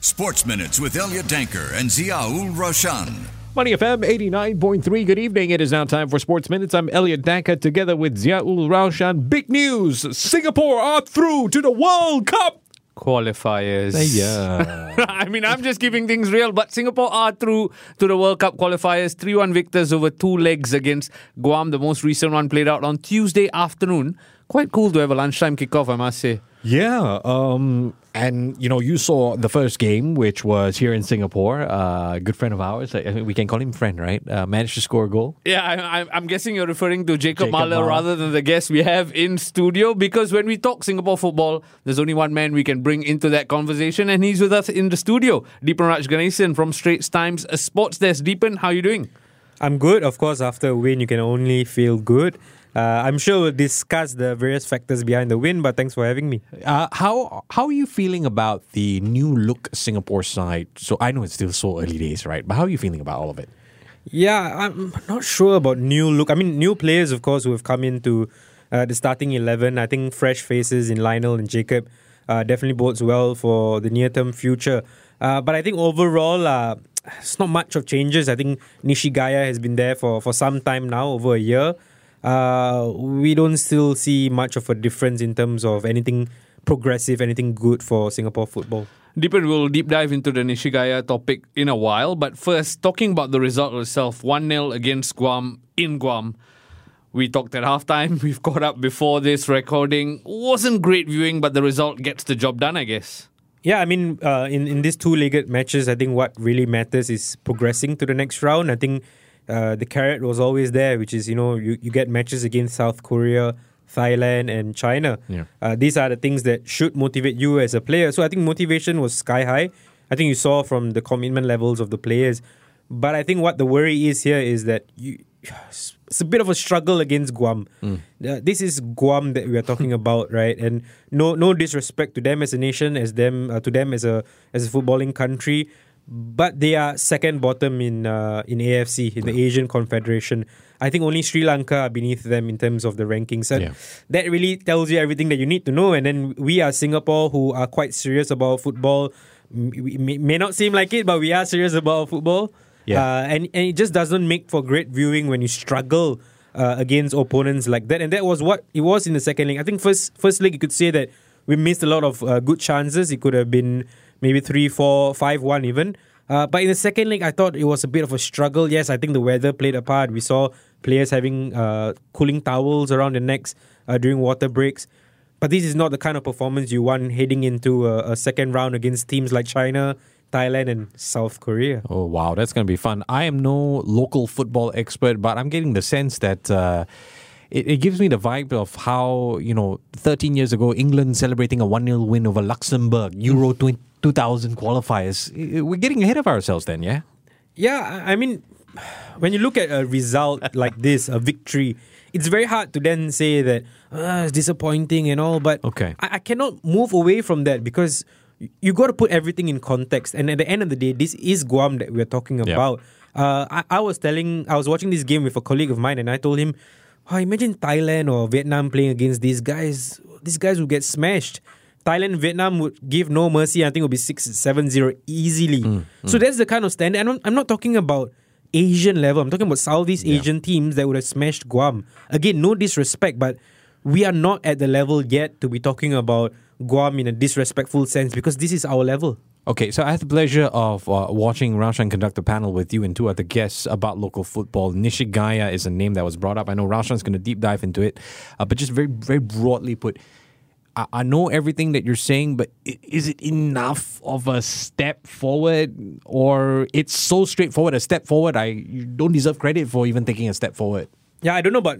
Sports Minutes with Elliot Danker and Ziaul Raushan. Money FM 89.3. Good evening. It is now time for Sports Minutes. I'm Elliot Danker together with Ziaul Raushan. Big news Singapore are through to the World Cup. qualifiers. Yeah. I mean, I'm just keeping things real, but Singapore are through to the World Cup qualifiers. 3 1 victors over two legs against Guam. The most recent one played out on Tuesday afternoon. Quite cool to have a lunchtime kickoff, I must say. Yeah. Um, and, you know, you saw the first game, which was here in Singapore. Uh, a good friend of ours, I think we can call him friend, right? Uh, managed to score a goal. Yeah, I, I'm guessing you're referring to Jacob, Jacob Mahler Mahler. rather than the guest we have in studio because when we talk Singapore football, there's only one man we can bring into that conversation, and he's with us in the studio. Deepanraj Ganesan from Straits Times Sports Desk. Deepan, how are you doing? I'm good. Of course, after a win, you can only feel good. Uh, I'm sure we'll discuss the various factors behind the win, but thanks for having me. Uh, how how are you feeling about the new look Singapore side? So I know it's still so early days, right? But how are you feeling about all of it? Yeah, I'm not sure about new look. I mean, new players, of course, who have come into uh, the starting 11. I think fresh faces in Lionel and Jacob uh, definitely bodes well for the near term future. Uh, but I think overall, uh, it's not much of changes. I think Nishigaya has been there for, for some time now, over a year. Uh, we don't still see much of a difference in terms of anything progressive, anything good for Singapore football. Deepan will deep dive into the Nishigaya topic in a while, but first, talking about the result itself 1 0 against Guam in Guam. We talked at halftime, we've caught up before this recording. Wasn't great viewing, but the result gets the job done, I guess. Yeah, I mean, uh, in in these two-legged matches, I think what really matters is progressing to the next round. I think uh, the carrot was always there, which is you know you, you get matches against South Korea, Thailand, and China. Yeah. Uh, these are the things that should motivate you as a player. So I think motivation was sky high. I think you saw from the commitment levels of the players. But I think what the worry is here is that you, it's a bit of a struggle against Guam. Uh, this is Guam that we are talking about, right? And no, no disrespect to them as a nation, as them uh, to them as a as a footballing country, but they are second bottom in uh, in AFC in the Asian Confederation. I think only Sri Lanka are beneath them in terms of the rankings, and Yeah. that really tells you everything that you need to know. And then we are Singapore, who are quite serious about football. We may not seem like it, but we are serious about football. Yeah. Uh, and, and it just doesn't make for great viewing when you struggle uh, against opponents like that. And that was what it was in the second leg. I think first first leg you could say that we missed a lot of uh, good chances. It could have been maybe three, four, five, one even. Uh, but in the second leg, I thought it was a bit of a struggle. Yes, I think the weather played a part. We saw players having uh, cooling towels around their necks uh, during water breaks. But this is not the kind of performance you want heading into a, a second round against teams like China, Thailand, and South Korea. Oh wow, that's going to be fun. I am no local football expert, but I'm getting the sense that uh, it, it gives me the vibe of how you know 13 years ago England celebrating a 1 0 win over Luxembourg Euro 20, 2000 qualifiers. We're getting ahead of ourselves then, yeah. Yeah, I mean, when you look at a result like this, a victory, it's very hard to then say that ah, it's disappointing and all. But Okay. I, I cannot move away from that because you got to put everything in context. And at the end of the day, this is Guam that we're talking Yeah. about. Uh, I, I was telling, I was watching this game with a colleague of mine, and I told him, oh, imagine Thailand or Vietnam playing against these guys. These guys would get smashed. Thailand Vietnam would give no mercy. I think it would be 6 7 0 easily. So that's the kind of standard. I'm not, I'm not talking about Asian level. I'm talking about Southeast Asian teams that would have smashed Guam. Again, no disrespect, but we are not at the level yet to be talking about Guam in a disrespectful sense because this is our level. Okay, so I had the pleasure of uh, watching Raushan conduct a panel with you and two other guests about local football. Nishigaya is a name that was brought up. I know Raushan's going to deep dive into it, uh, but just very, very broadly put, I, I know everything that you're saying, but is it enough of a step forward, or it's so straightforward a step forward? I you don't deserve credit for even taking a step forward. Yeah, I don't know, but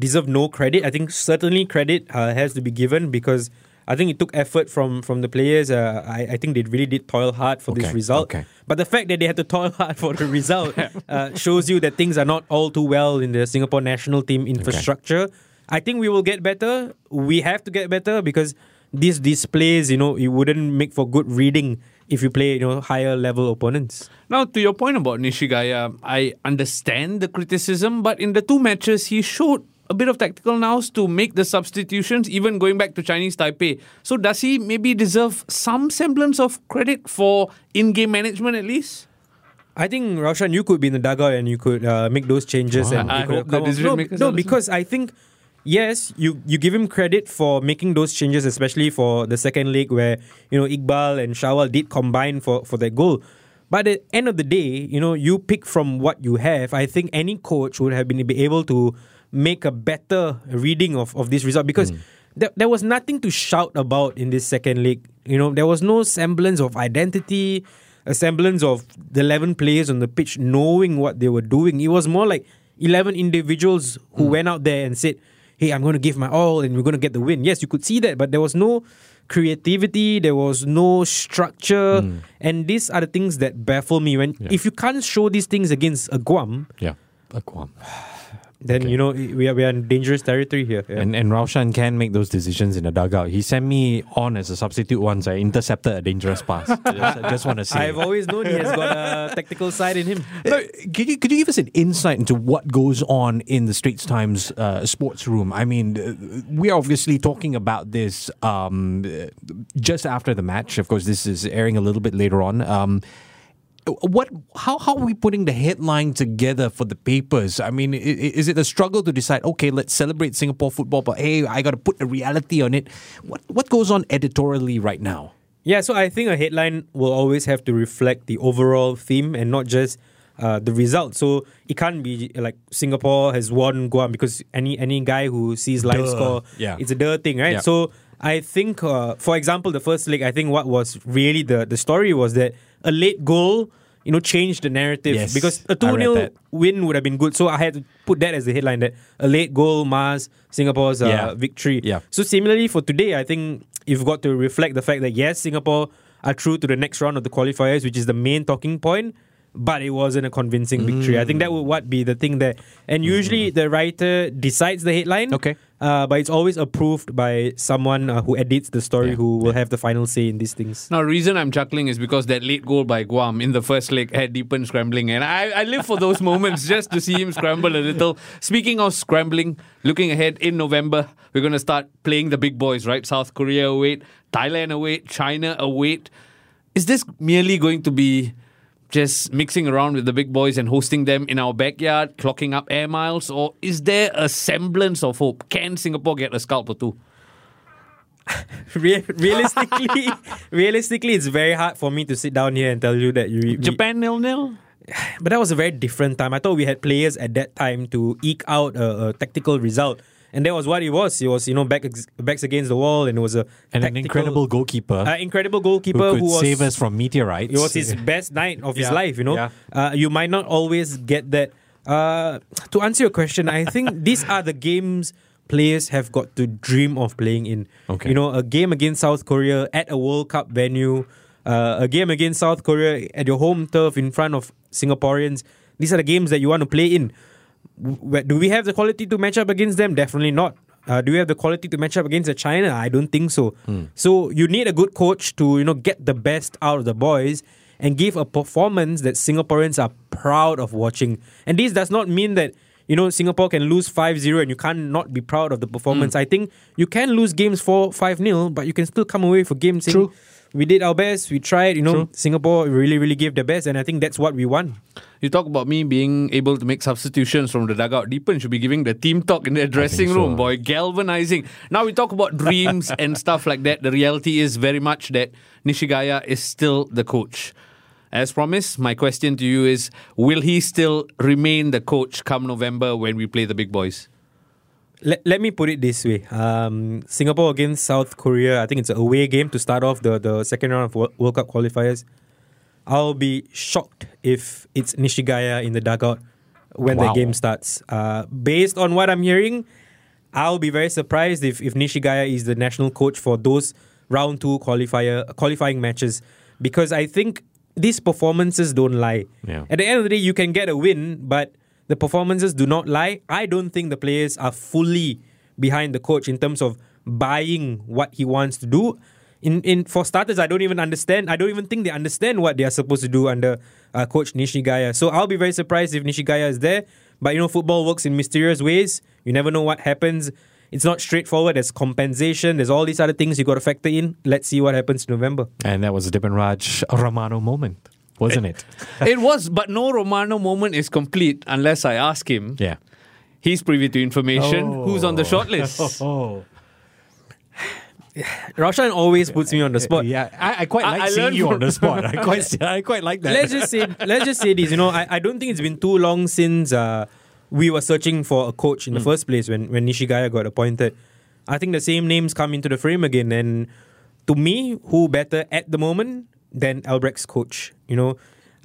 deserve no credit. I think certainly credit uh, has to be given because I think it took effort from from the players. Uh, I, I think they really did toil hard for this result. okay. But the fact that they had to toil hard for the result uh, shows you that things are not all too well in the Singapore national team infrastructure. I think we will get better. We have to get better because these displays, you know, it wouldn't make for good reading if you play, you know, higher level opponents. Now, to your point about Nishigaya, I understand the criticism, but in the two matches, he showed a bit of tactical nous to make the substitutions, even going back to Chinese Taipei. So does he maybe deserve some semblance of credit for in-game management at least? I think Raushan, you could be in the dugout and you could uh, make those changes. Wow. And I could hope the decision no, no, because I think yes, you you give him credit for making those changes, especially for the second leg where you know Iqbal and Shawal did combine for for that goal. But at the end of the day, you know, you pick from what you have. I think any coach would have been be able to make a better reading of, of this result because hmm. there, there was nothing to shout about in this second leg. You know, there was no semblance of identity, a semblance of the 11 players on the pitch knowing what they were doing. It was more like 11 individuals who hmm. went out there and said, Hey, I'm going to give my all and we're going to get the win. Yes, you could see that, but there was no creativity, there was no structure. Hmm. And these are the things that baffle me. When If you can't show these things against a Guam, Yeah. A Guam. Then Okay. you know we are, we are in dangerous territory here. Yeah. And and Raushan can make those decisions in the dugout. He sent me on as a substitute once. I intercepted a dangerous pass. just, I just want to say. I've always known he has got a tactical side in him. Uh, Could you, could you give us an insight into what goes on in the Straits Times uh, sports room? I mean, uh, we're obviously talking about this um, just after the match. Of course, this is airing a little bit later on. Um, what? How, how are we putting the headline together for the papers? I mean, is it a struggle to decide? Okay, let's celebrate Singapore football, but hey, I got to put a reality on it. What what goes on editorially right now? Yeah, so I think a headline will always have to reflect the overall theme and not just uh, the result. So it can't be like Singapore has won Guam because any any guy who sees live Duh. score, Yeah. it's a duh thing, right? Yeah. So I think, uh, for example, the first leg, I think what was really the the story was that a late goal, you know, changed the narrative Yes, because a two 0 win would have been good. So I had to put that as the headline that a late goal mars Singapore's uh, Yeah. victory. Yeah. So similarly for today, I think you've got to reflect the fact that yes, Singapore are through to the next round of the qualifiers, which is the main talking point. But it wasn't a convincing victory. I think that would what be the thing there. And usually the writer decides the headline. Okay. Uh, but it's always approved by someone uh, who edits the story Yeah, who will have the final say in these things. Now, the reason I'm chuckling is because that late goal by Guam in the first leg had Deepan scrambling, and I, I live for those moments just to see him scramble a little. Speaking of scrambling, looking ahead in November, we're going to start playing the big boys, right? South Korea await, Thailand await, China await. Is this merely going to be just mixing around with the big boys and hosting them in our backyard, clocking up air miles, or is there a semblance of hope? Can Singapore get a scalp or two? Re- realistically, realistically, it's very hard for me to sit down here and tell you that you. Japan nil nil. But that was a very different time. I thought we had players at that time to eke out a, a tactical result. And that was what he was. He was, you know, back backs against the wall, and it was a And an incredible goalkeeper uh, incredible who goalkeeper could who, was save us from meteorites. It was his best night of his life. You know, yeah. uh, you might not always get that. Uh, to answer your question, I think these are the games players have got to dream of playing in. Okay. You know, a game against South Korea at a World Cup venue, uh, a game against South Korea at your home turf in front of Singaporeans. These are the games that you want to play in. Do we have the quality to match up against them? Definitely not. Uh, do we have the quality to match up against the China? I don't think so. So you need a good coach to you know get the best out of the boys and give a performance that Singaporeans are proud of watching. And this does not mean that you know Singapore can lose 5-0 and you can't not be proud of the performance. I think you can lose games 4 5-0 but you can still come away for games saying True. we did our best, we tried, you know, True. Singapore really really gave their best and I think that's what we want. You talk about me being able to make substitutions from the dugout. Deepan should be giving the team talk in the dressing so. room, boy. Galvanizing. Now we talk about dreams and stuff like that. The reality is very much that Nishigaya is still the coach. As promised, my question to you is Will he still remain the coach come November when we play the big boys? Let, let me put it this way. Um, Singapore against South Korea, I think it's an away game to start off the, the second round of World Cup qualifiers. I'll be shocked if it's Nishigaya in the dugout when Wow. the game starts. Uh, based on what I'm hearing, I'll be very surprised if, if Nishigaya is the national coach for those round two qualifier qualifying matches because I think these performances don't lie. Yeah. At the end of the day, you can get a win, but the performances do not lie. I don't think the players are fully behind the coach in terms of buying what he wants to do. In, in for starters, I don't even understand. I don't even think they understand what they are supposed to do under uh, Coach Nishigaya. So I'll be very surprised if Nishigaya is there. But you know, football works in mysterious ways. You never know what happens. It's not straightforward. There's compensation. There's all these other things you got to factor in. Let's see what happens in November. And that was a Deepanraj Romano moment, wasn't it? it was, but no Romano moment is complete unless I ask him. yeah. He's privy to information. Who's on the shortlist? Oh. Raushan always puts me on the spot. Yeah, I, I quite like I seeing you on the spot. I quite, I quite like that. let's just say let's just say this. You know, I, I don't think it's been too long since uh, we were searching for a coach in the first place when when Nishigaya got appointed. I think the same names come into the frame again, and to me, who better at the moment than Albirex coach? You know.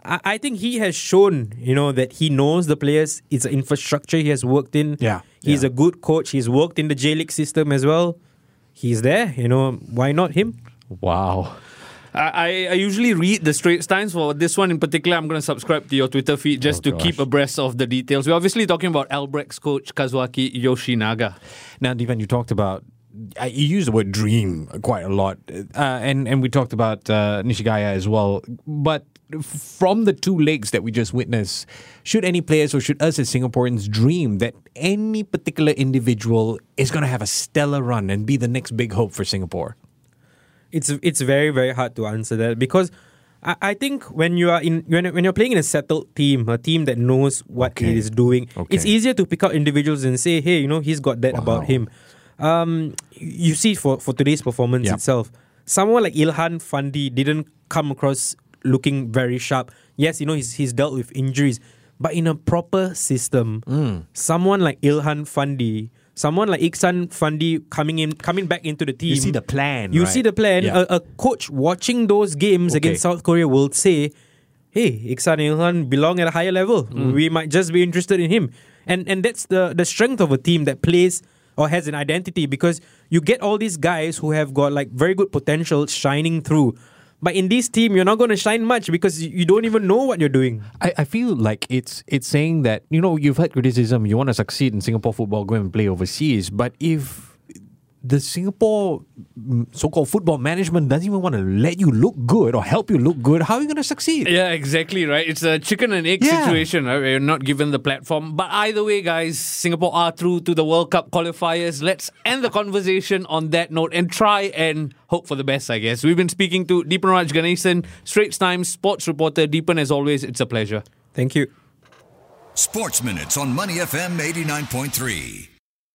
I I think he has shown, you know, that he knows the players. It's an infrastructure he has worked in. Yeah, He's yeah. a good coach. He's worked in the J League system as well. He's there, you know. Why not him? wow. I, I- I usually read the Straits Times. For this one in particular, I'm going to subscribe to your Twitter feed just Oh, to keep abreast of the details. We're obviously talking about Albirex coach, Kazuaki Yoshinaga. Now, Deepan, you talked about uh, you used the word dream quite a lot, uh, and and we talked about uh, Nishigaya as well. But from the two legs that we just witnessed, should any players or should us as Singaporeans dream that any particular individual is going to have a stellar run and be the next big hope for Singapore? it's it's very very hard to answer that because I, I think when you are in when, when you're playing in a settled team, a team that knows what Okay. it is doing, Okay. it's easier to pick out individuals and say, hey, you know, he's got that Wow. about him. Um, you see for for today's performance Yep. itself, someone like Ilhan Fandi didn't come across looking very sharp. Yes, you know he's he's dealt with injuries, but in a proper system, Mm. someone like Ilhan Fandi. Someone like Ikhsan Fandi coming in, coming back into the team. You see the plan. You right? see the plan. Yeah. A, a coach watching those games Okay. against South Korea will say, "Hey, Ikhsan Ilhan belong at a higher level. Mm. We might just be interested in him." And and that's the the strength of a team that plays or has an identity because you get all these guys who have got like very good potential shining through. But in this team, you're not going to shine much because you don't even know what you're doing. I, I feel like it's it's saying that you know you've had criticism you want to succeed in Singapore football go and play overseas but if the Singapore mm, so-called football management doesn't even want to let you look good or help you look good how are you going to succeed Yeah, exactly right. It's a chicken and egg Yeah. situation, right? Where you're not given the platform. But either way, guys, Singapore are through to the World Cup qualifiers. Let's end the conversation on that note and try and hope for the best, I guess. We've been speaking to Deepanraj Ganesan, Straits Times sports reporter. Deepan, as always, it's a pleasure. Thank you. Sports Minutes on Money FM 89.3.